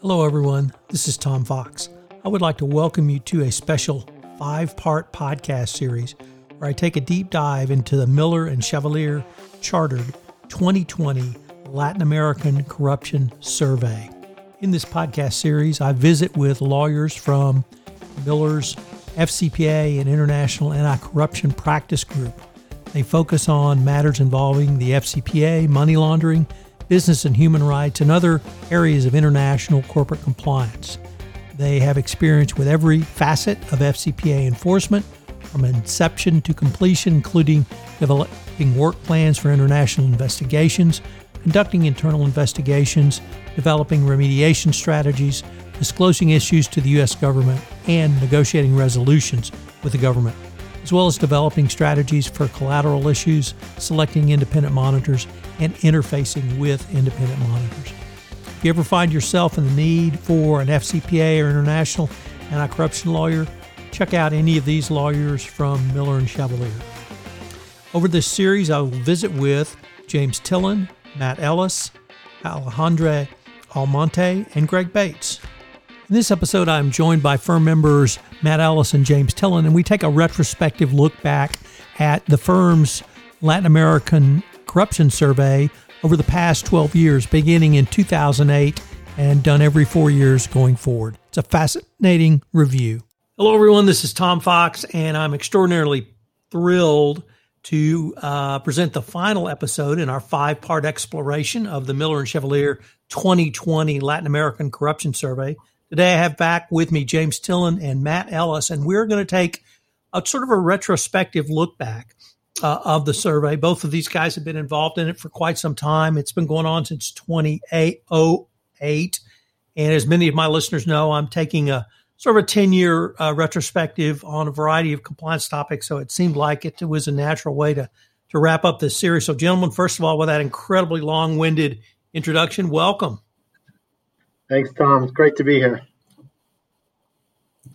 Hello, everyone. This is Tom Fox. I would like to welcome you to a special five part podcast series where I take a deep dive into the Miller and Chevalier Chartered 2020 Latin American Corruption Survey. In this podcast series, I visit with lawyers from Miller's FCPA and International Anti Corruption Practice Group. They focus on matters involving the FCPA, money laundering, business and human rights, and other areas of international corporate compliance. They have experience with every facet of FCPA enforcement, from inception to completion, including developing work plans for international investigations, conducting internal investigations, developing remediation strategies, disclosing issues to the U.S. government, and negotiating resolutions with the government, as well as developing strategies for collateral issues, selecting independent monitors, and interfacing with independent monitors. If you ever find yourself in the need for an FCPA or international anti corruption lawyer, check out any of these lawyers from Miller and Chevalier. Over this series, I will visit with James Tillen, Matt Ellis, Alejandra Almonte, and Greg Bates. In this episode, I'm joined by firm members Matt Ellis and James Tillen, and we take a retrospective look back at the firm's Latin American corruption survey over the past 12 years, beginning in 2008 and done every four years going forward. It's a fascinating review. Hello, everyone. This is Tom Fox, and I'm extraordinarily thrilled to uh, present the final episode in our five part exploration of the Miller and Chevalier 2020 Latin American Corruption Survey. Today, I have back with me James Tillen and Matt Ellis, and we're going to take a sort of a retrospective look back uh, of the survey. Both of these guys have been involved in it for quite some time. It's been going on since 2008. And as many of my listeners know, I'm taking a sort of a 10 year uh, retrospective on a variety of compliance topics. So it seemed like it was a natural way to, to wrap up this series. So, gentlemen, first of all, with that incredibly long winded introduction, welcome. Thanks, Tom. It's great to be here.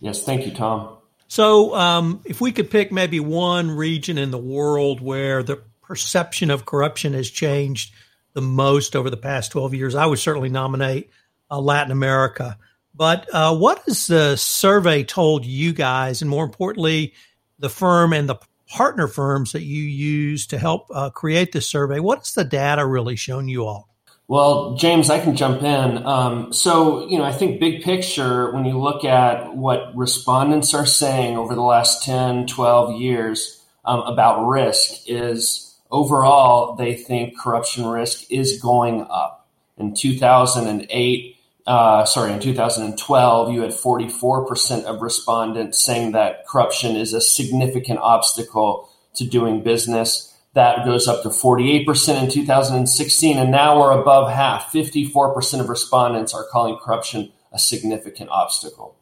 Yes, thank you, Tom. So, um, if we could pick maybe one region in the world where the perception of corruption has changed the most over the past 12 years, I would certainly nominate uh, Latin America. But uh, what has the survey told you guys, and more importantly, the firm and the partner firms that you use to help uh, create this survey? What has the data really shown you all? Well, James, I can jump in. Um, so, you know, I think big picture, when you look at what respondents are saying over the last 10, 12 years um, about risk, is overall, they think corruption risk is going up. In 2008, uh, sorry, in 2012, you had 44% of respondents saying that corruption is a significant obstacle to doing business. That goes up to 48% in 2016, and now we're above half. 54% of respondents are calling corruption a significant obstacle.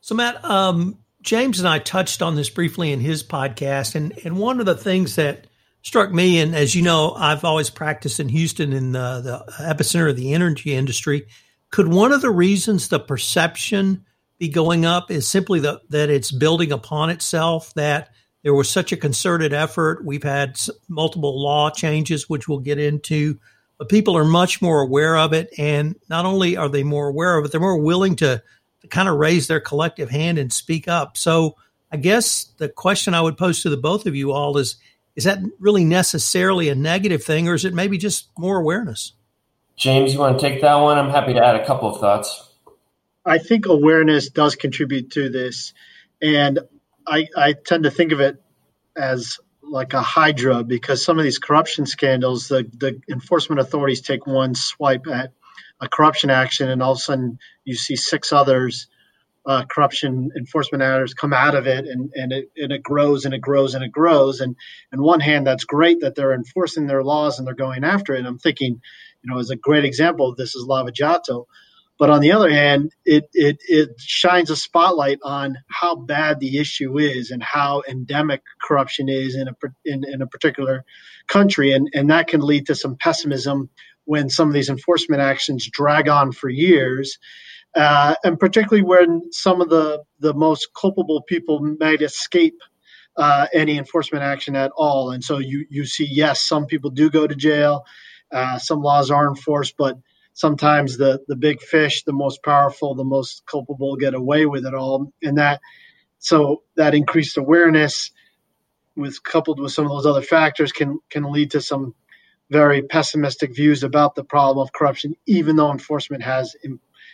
So, Matt, um, James and I touched on this briefly in his podcast, and, and one of the things that struck me, and as you know, I've always practiced in Houston in the, the epicenter of the energy industry. Could one of the reasons the perception be going up is simply the, that it's building upon itself, that there was such a concerted effort. We've had multiple law changes, which we'll get into, but people are much more aware of it. And not only are they more aware of it, they're more willing to, to kind of raise their collective hand and speak up. So I guess the question I would pose to the both of you all is, is that really necessarily a negative thing, or is it maybe just more awareness? James, you want to take that one? I'm happy to add a couple of thoughts. I think awareness does contribute to this. And I, I tend to think of it as like a hydra because some of these corruption scandals, the, the enforcement authorities take one swipe at a corruption action, and all of a sudden you see six others uh, corruption enforcement matters come out of it, and and it and it grows and it grows and it grows. And on one hand, that's great that they're enforcing their laws and they're going after it. And I'm thinking, you know, as a great example this is Lava Jato. But on the other hand, it, it, it shines a spotlight on how bad the issue is and how endemic corruption is in a, in, in a particular country. And, and that can lead to some pessimism when some of these enforcement actions drag on for years. Uh, and particularly when some of the, the most culpable people might escape uh, any enforcement action at all. And so you, you see, yes, some people do go to jail, uh, some laws are enforced, but sometimes the the big fish, the most powerful, the most culpable, get away with it all, and that so that increased awareness, with coupled with some of those other factors, can can lead to some very pessimistic views about the problem of corruption, even though enforcement has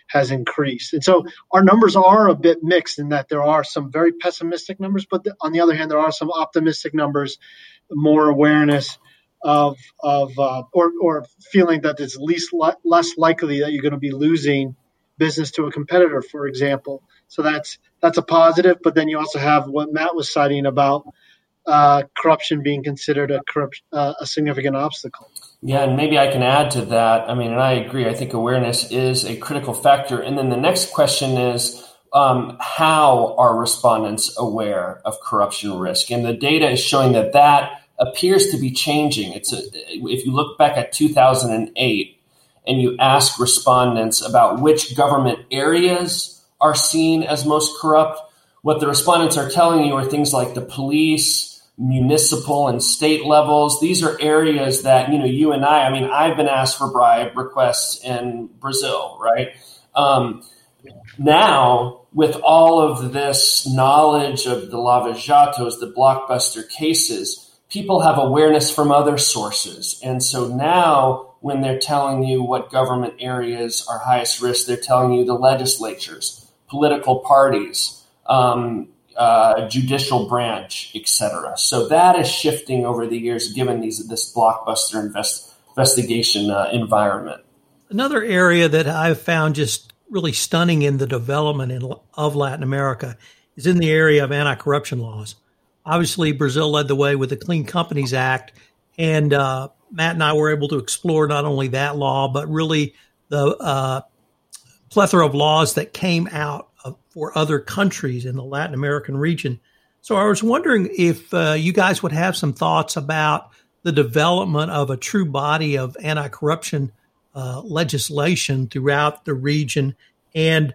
has increased. And so our numbers are a bit mixed in that there are some very pessimistic numbers, but on the other hand, there are some optimistic numbers, more awareness of of uh, or or feeling that it's least li- less likely that you're going to be losing business to a competitor, for example. So that's that's a positive. But then you also have what Matt was citing about uh, corruption being considered a corrupt, uh, a significant obstacle. Yeah, and maybe I can add to that. I mean, and I agree. I think awareness is a critical factor. And then the next question is. Um, how are respondents aware of corruption risk? And the data is showing that that appears to be changing. It's a, if you look back at 2008 and you ask respondents about which government areas are seen as most corrupt, what the respondents are telling you are things like the police, municipal and state levels. These are areas that, you know, you and I, I mean, I've been asked for bribe requests in Brazil, right? Um, now, with all of this knowledge of the Lava Jatos, the blockbuster cases, people have awareness from other sources. And so now, when they're telling you what government areas are highest risk, they're telling you the legislatures, political parties, um, uh, judicial branch, etc. So that is shifting over the years, given these this blockbuster invest, investigation uh, environment. Another area that I've found just really stunning in the development in, of Latin America is in the area of anti-corruption laws obviously Brazil led the way with the Clean Companies Act, and uh, Matt and I were able to explore not only that law but really the uh, plethora of laws that came out of, for other countries in the Latin American region. So I was wondering if uh, you guys would have some thoughts about the development of a true body of anti-corruption uh, legislation throughout the region and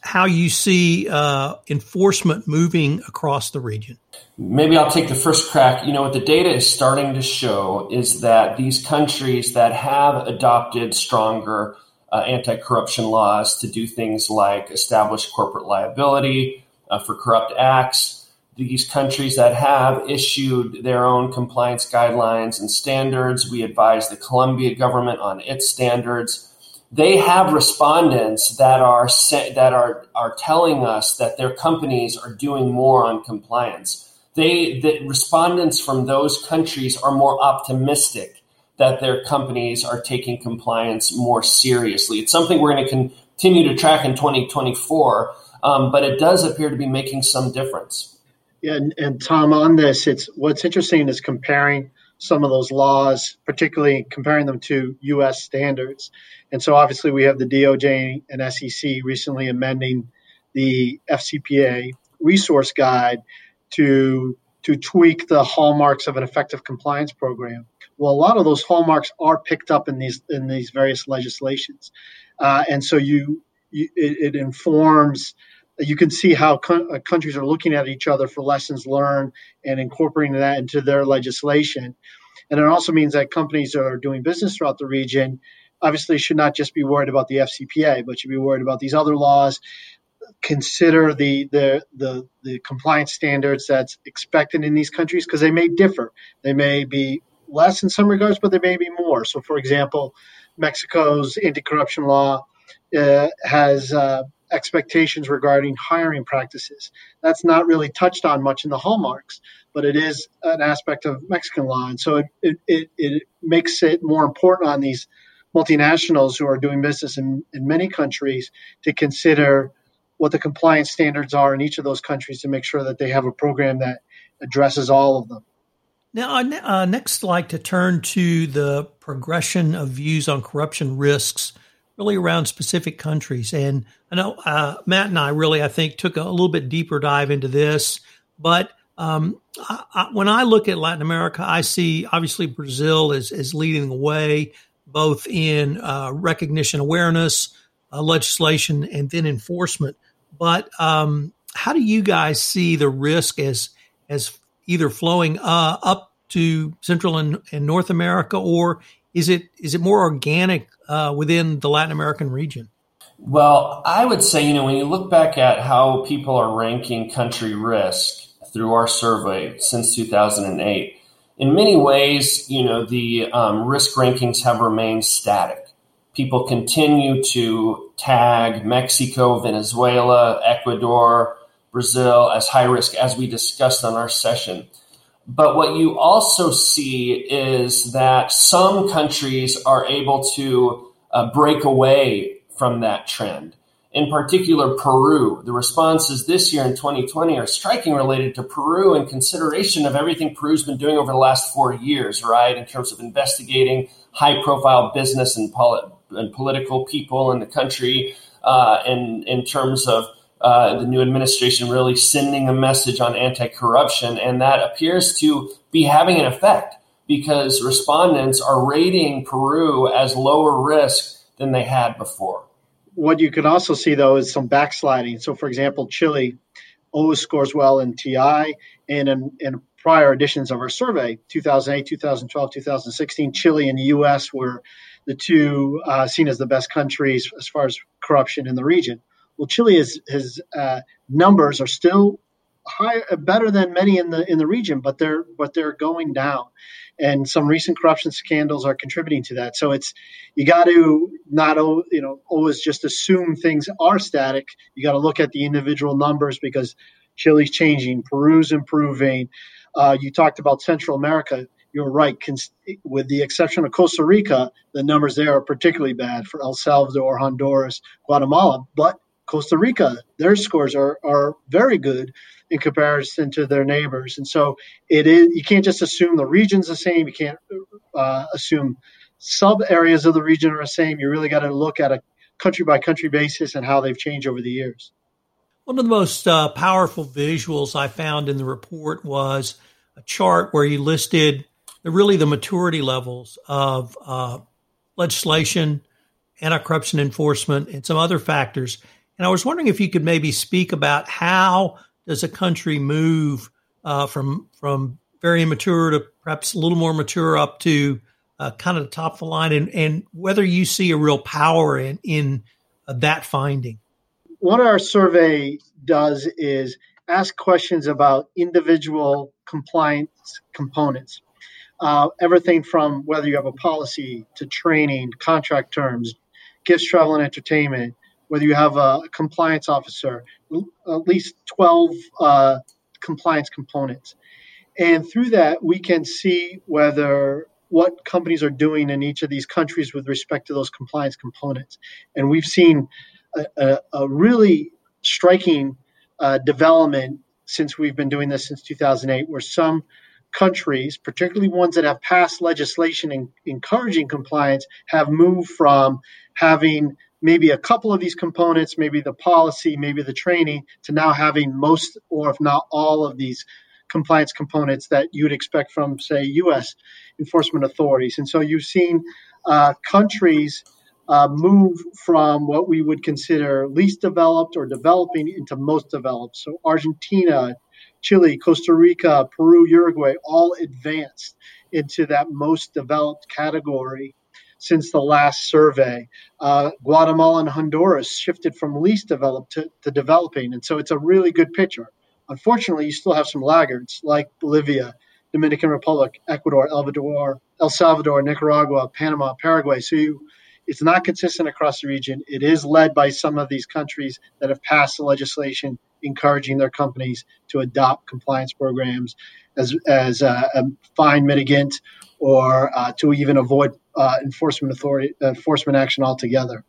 how you see uh, enforcement moving across the region. Maybe I'll take the first crack. You know, what the data is starting to show is that these countries that have adopted stronger uh, anti corruption laws to do things like establish corporate liability uh, for corrupt acts, these countries that have issued their own compliance guidelines and standards, we advise the Colombia government on its standards they have respondents that are that are are telling us that their companies are doing more on compliance. They the respondents from those countries are more optimistic that their companies are taking compliance more seriously. It's something we're going to continue to track in 2024, um, but it does appear to be making some difference. Yeah, and, and Tom, on this, it's what's interesting is comparing some of those laws, particularly comparing them to U.S. standards. And so, obviously, we have the DOJ and SEC recently amending the FCPA resource guide to to tweak the hallmarks of an effective compliance program. Well, a lot of those hallmarks are picked up in these in these various legislations, uh, and so you, you it, it informs you can see how co- uh, countries are looking at each other for lessons learned and incorporating that into their legislation. And it also means that companies are doing business throughout the region obviously should not just be worried about the FCPA, but should be worried about these other laws. Consider the the the, the compliance standards that's expected in these countries because they may differ. They may be less in some regards, but they may be more. So, for example, Mexico's anti-corruption law uh, has uh, expectations regarding hiring practices. That's not really touched on much in the hallmarks, but it is an aspect of Mexican law. And so it, it, it, it makes it more important on these multinationals who are doing business in, in many countries to consider what the compliance standards are in each of those countries to make sure that they have a program that addresses all of them. Now, I uh, next like to turn to the progression of views on corruption risks really around specific countries. And I know uh, Matt and I really, I think, took a little bit deeper dive into this. But um, I, I, when I look at Latin America, I see obviously Brazil is, is leading the way, both in uh, recognition awareness, uh, legislation, and then enforcement. But um, how do you guys see the risk as as either flowing uh, up to Central and, and North America or Is it is it more organic uh, within the Latin American region? Well, I would say, you know, when you look back at how people are ranking country risk through our survey since 2008, in many ways, you know, the um, risk rankings have remained static. People continue to tag Mexico, Venezuela, Ecuador, Brazil as high risk, as we discussed on our session. But what you also see is that some countries are able to uh, break away from that trend. In particular, Peru. The responses this year in 2020 are striking related to Peru in consideration of everything Peru's been doing over the last four years, right? In terms of investigating high profile business and, polit- and, political people in the country, uh, in, in terms of uh, the new administration really sending a message on anti corruption. And that appears to be having an effect because respondents are rating Peru as lower risk than they had before. What you can also see, though, is some backsliding. So, for example, Chile always scores well in TI, and in, in prior editions of our survey 2008, 2012, 2016, Chile and the US were the two uh, seen as the best countries as far as corruption in the region. Well, Chile is his uh, numbers are still high, better than many in the in the region, but they're but they're going down, and some recent corruption scandals are contributing to that. So it's you got to not you know always just assume things are static. You got to look at the individual numbers because Chile's changing, Peru's improving. Uh, you talked about Central America. You're right. With the exception of Costa Rica, the numbers there are particularly bad for El Salvador, Honduras, Guatemala. But Costa Rica, their scores are, are very good in comparison to their neighbors. And so it is you can't just assume the region's the same. You can't uh, assume sub areas of the region are the same. You really got to look at a country by country basis and how they've changed over the years. One of the most uh, powerful visuals I found in the report was a chart where you listed the, really the maturity levels of uh, legislation, anti corruption enforcement, and some other factors. And I was wondering if you could maybe speak about how does a country move uh, from from very immature to perhaps a little more mature up to uh, kind of the top of the line, and, and whether you see a real power in in uh, that finding. What our survey does is ask questions about individual compliance components. Uh, everything from whether you have a policy to training, contract terms, gifts, travel, and entertainment, whether you have a compliance officer, at least 12 uh, compliance components. And through that, we can see whether what companies are doing in each of these countries with respect to those compliance components. And we've seen a, a, a really striking uh, development since we've been doing this since 2008, where some countries, particularly ones that have passed legislation in, encouraging compliance, have moved from having maybe a couple of these components, maybe the policy, maybe the training, to now having most or if not all of these compliance components that you'd expect from, say, U.S. enforcement authorities. And so you've seen uh, countries uh, move from what we would consider least developed or developing into most developed. So Argentina, Chile, Costa Rica, Peru, Uruguay all advanced into that most developed category since the last survey. Uh, Guatemala and Honduras shifted from least developed to, to developing. And so it's a really good picture. Unfortunately, you still have some laggards like Bolivia, Dominican Republic, Ecuador, El Salvador, El Salvador, Nicaragua, Panama, Paraguay. So you, it's not consistent across the region. It is led by some of these countries that have passed the legislation encouraging their companies to adopt compliance programs as, as a, a fine mitigant or uh, to even avoid uh, enforcement authority enforcement action altogether.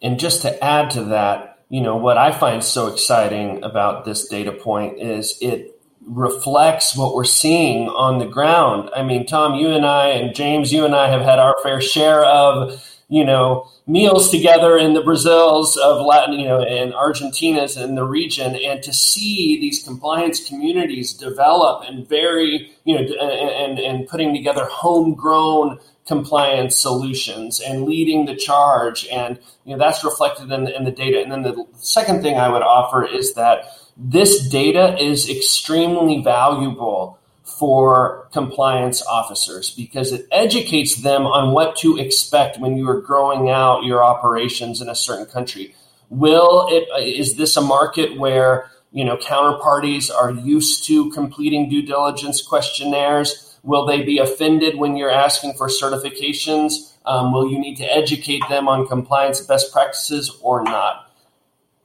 And just to add to that, you know what I find so exciting about this data point is it reflects what we're seeing on the ground. I mean, Tom, you and I and James, you and I have had our fair share of you know meals together in the Brazils of Latin, you know, and Argentina's in the region, and to see these compliance communities develop and very, you know, and and putting together homegrown compliance solutions and leading the charge, and you know that's reflected in in the data. And then the second thing I would offer is that this data is extremely valuable for compliance officers because it educates them on what to expect when you are growing out your operations in a certain country. Will it is this a market where you know counterparties are used to completing due diligence questionnaires? Will they be offended when you're asking for certifications? Um, will you need to educate them on compliance best practices or not?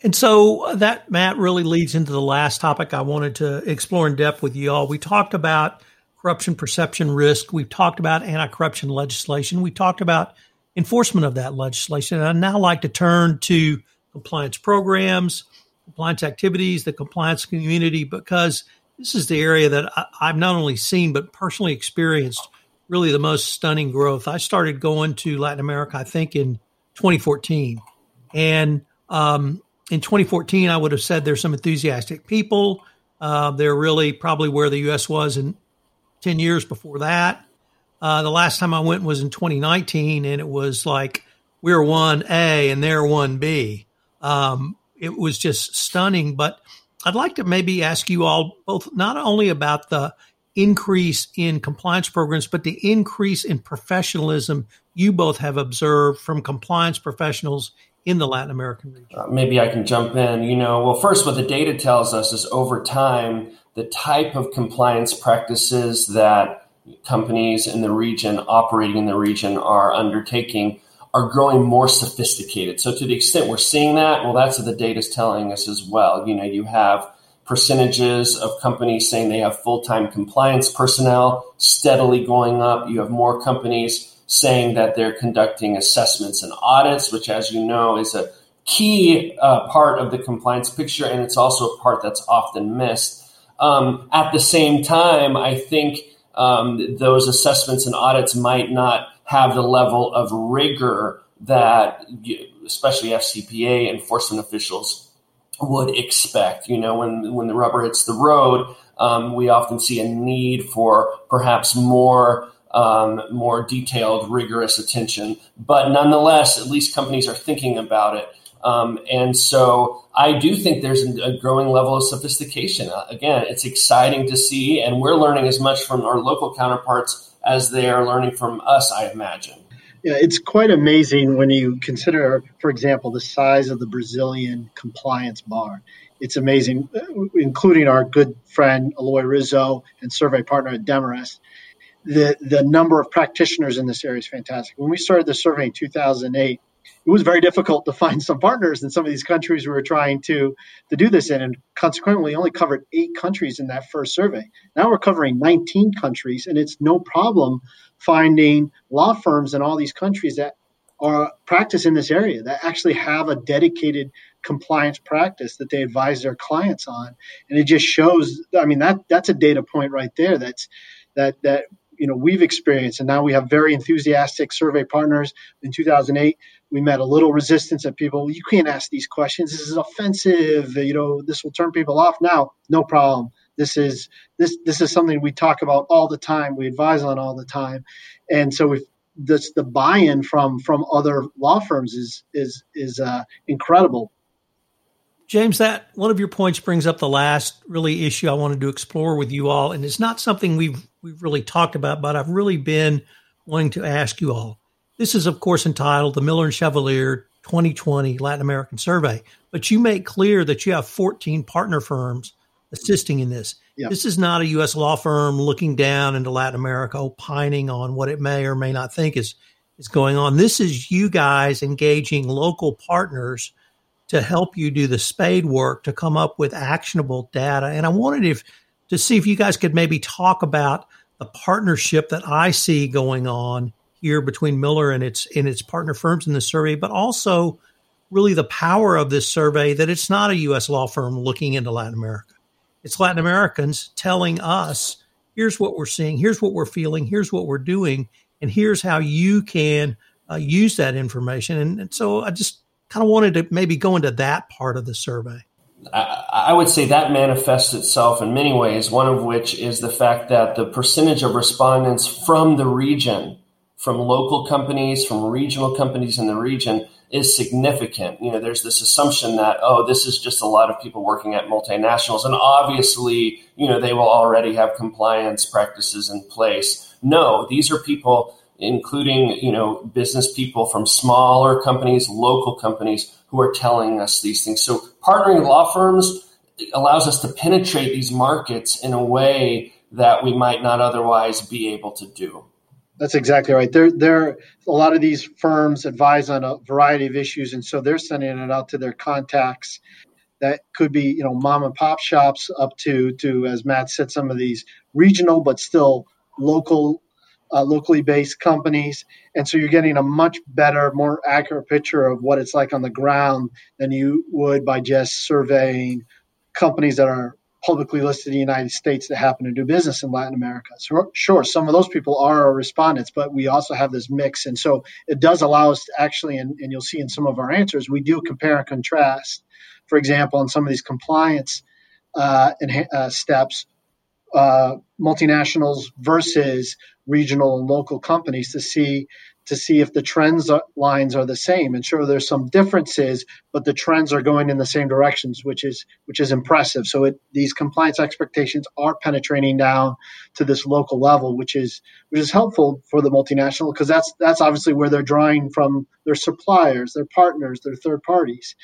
And so that, Matt, really leads into the last topic I wanted to explore in depth with you all. We talked about corruption perception risk. We've talked about anti corruption legislation. We talked about enforcement of that legislation. And I'd now like to turn to compliance programs, compliance activities, the compliance community, because this is the area that I, have not only seen, but personally experienced really the most stunning growth. I started going to Latin America, I think, in 2014. And um, in 2014, I would have said there's some enthusiastic people. Uh, they're really probably where the U.S. was in 10 years before that. Uh, the last time I went was in 2019, and it was like we're 1A and they're 1B. Um, it was just stunning. But I'd like to maybe ask you all both not only about the increase in compliance programs, but the increase in professionalism you both have observed from compliance professionals in the Latin American region? Uh, maybe I can jump in. You know, well, first, what the data tells us is over time, the type of compliance practices that companies in the region, operating in the region, are undertaking are growing more sophisticated. So, to the extent we're seeing that, well, that's what the data is telling us as well. You know, you have percentages of companies saying they have full time compliance personnel steadily going up. You have more companies saying that they're conducting assessments and audits, which, as you know, is a key uh, part of the compliance picture, and it's also a part that's often missed. Um, at the same time, I think um, those assessments and audits might not have the level of rigor that, especially FCPA enforcement officials, would expect. You know, when when the rubber hits the road, um, we often see a need for perhaps more um, more detailed, rigorous attention. But nonetheless, at least companies are thinking about it. Um, and so I do think there's a growing level of sophistication. Uh, again, it's exciting to see, and we're learning as much from our local counterparts as they are learning from us, I imagine. Yeah, it's quite amazing when you consider, for example, the size of the Brazilian compliance bar. It's amazing, uh, including our good friend Eloy Rizzo and survey partner at Demarest the the number of practitioners in this area is fantastic. When we started the survey in 2008, it was very difficult to find some partners in some of these countries we were trying to to do this in, and consequently, only covered eight countries in that first survey. Now we're covering 19 countries, and it's no problem finding law firms in all these countries that are practice in this area that actually have a dedicated compliance practice that they advise their clients on and it just shows i mean that that's a data point right there that's that that you know we've experienced and now we have very enthusiastic survey partners. In 2008 we met a little resistance at people you can't ask these questions. This is offensive. You know this will turn people off. Now no problem. This is this this is something we talk about all the time. We advise on all the time. And so if this the buy-in from from other law firms is is is uh, incredible. James, that one of your points brings up the last really issue I wanted to explore with you all, and it's not something we've we've really talked about, but I've really been wanting to ask you all. This is, of course, entitled the Miller and Chevalier 2020 Latin American Survey, but you make clear that you have 14 partner firms assisting in this. Yeah. This is not a U.S. law firm looking down into Latin America, opining on what it may or may not think is is going on. This is you guys engaging local partners to help you do the spade work to come up with actionable data. And I wanted if, to see if you guys could maybe talk about the partnership that I see going on here between Miller and its and its partner firms in the survey, but also really the power of this survey that it's not a U.S. law firm looking into Latin America. It's Latin Americans telling us, here's what we're seeing, here's what we're feeling, here's what we're doing, and here's how you can uh, use that information. And, and so I just kind of wanted to maybe go into that part of the survey. I would say that manifests itself in many ways, one of which is the fact that the percentage of respondents from the region from local companies, from regional companies in the region is significant. You know, there's this assumption that, oh, this is just a lot of people working at multinationals. And obviously, you know, they will already have compliance practices in place. No, these are people, including, you know, business people from smaller companies, local companies who are telling us these things. So partnering with law firms allows us to penetrate these markets in a way that we might not otherwise be able to do. That's exactly right. There, there, a lot of these firms advise on a variety of issues, and so they're sending it out to their contacts. That could be, you know, mom and pop shops up to, to as Matt said, some of these regional but still local, uh, locally based companies. And so you're getting a much better, more accurate picture of what it's like on the ground than you would by just surveying companies that are publicly listed in the United States that happen to do business in Latin America. So, sure, some of those people are our respondents, but we also have this mix. And so it does allow us to actually, and, and you'll see in some of our answers, we do compare and contrast. For example, in some of these compliance uh, uh, steps, uh, multinationals versus regional and local companies to see to see if the trends lines are the same. And sure, there's some differences, but the trends are going in the same directions, which is which is impressive. So it, these compliance expectations are penetrating down to this local level, which is which is helpful for the multinational because that's that's obviously where they're drawing from their suppliers, their partners, their third parties,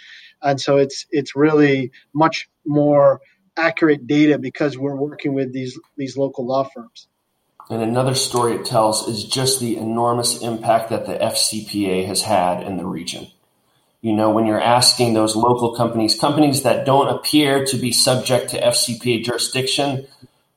and so it's it's really much more accurate data because we're working with these these local law firms. And another story it tells is just the enormous impact that the FCPA has had in the region. You know, when you're asking those local companies, companies that don't appear to be subject to FCPA jurisdiction,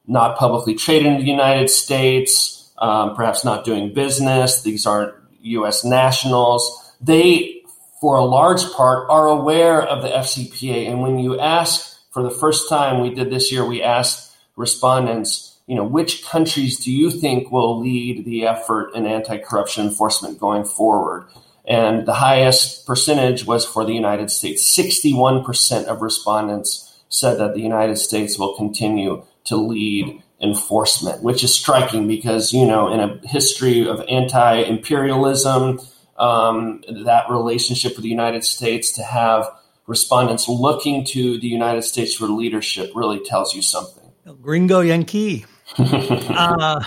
not publicly traded in the United States, um, perhaps not doing business, these aren't US nationals, they, for a large part, are aware of the FCPA. And when you ask for the first time, we did this year, we asked respondents, you know, which countries do you think will lead the effort in anti-corruption enforcement going forward? And the highest percentage was for the United States. 61% of respondents said that the United States will continue to lead enforcement, which is striking because, you know, in a history of anti imperialism, um, that relationship with the United States to have respondents looking to the United States for leadership really tells you something. Gringo Yankee uh,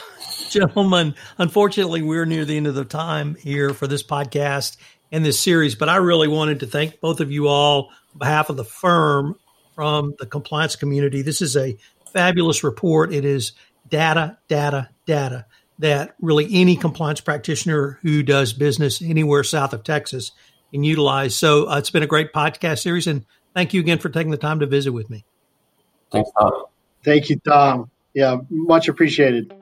gentlemen, unfortunately, we're near the end of the time here for this podcast and this series, but I really wanted to thank both of you all on behalf of the firm from the compliance community. This is a fabulous report. It is data, data, data that really any compliance practitioner who does business anywhere south of Texas can utilize. So uh, it's been a great podcast series, and thank you again for taking the time to visit with me. Thanks, Tom. Thank you, Tom yeah, much appreciated.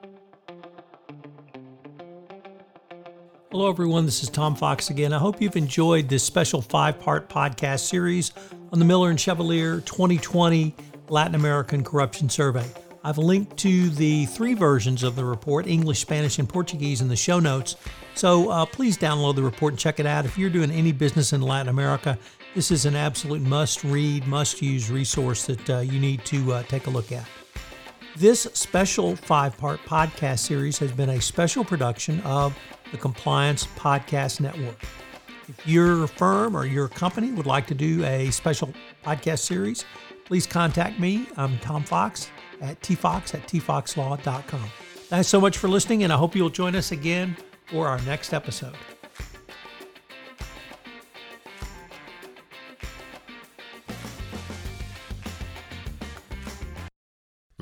Hello, everyone. This is Tom Fox again. I hope you've enjoyed this special five part podcast series on the Miller and Chevalier 2020 Latin American Corruption Survey. I've linked to the three versions of the report English, Spanish, and Portuguese in the show notes. So uh, please download the report and check it out. If you're doing any business in Latin America, this is an absolute must read, must use resource that uh, you need to uh, take a look at. This special five part podcast series has been a special production of the Compliance Podcast Network. If your firm or your company would like to do a special podcast series, please contact me. I'm Tom Fox at tfox at tfoxlaw.com. Thanks so much for listening, and I hope you'll join us again for our next episode.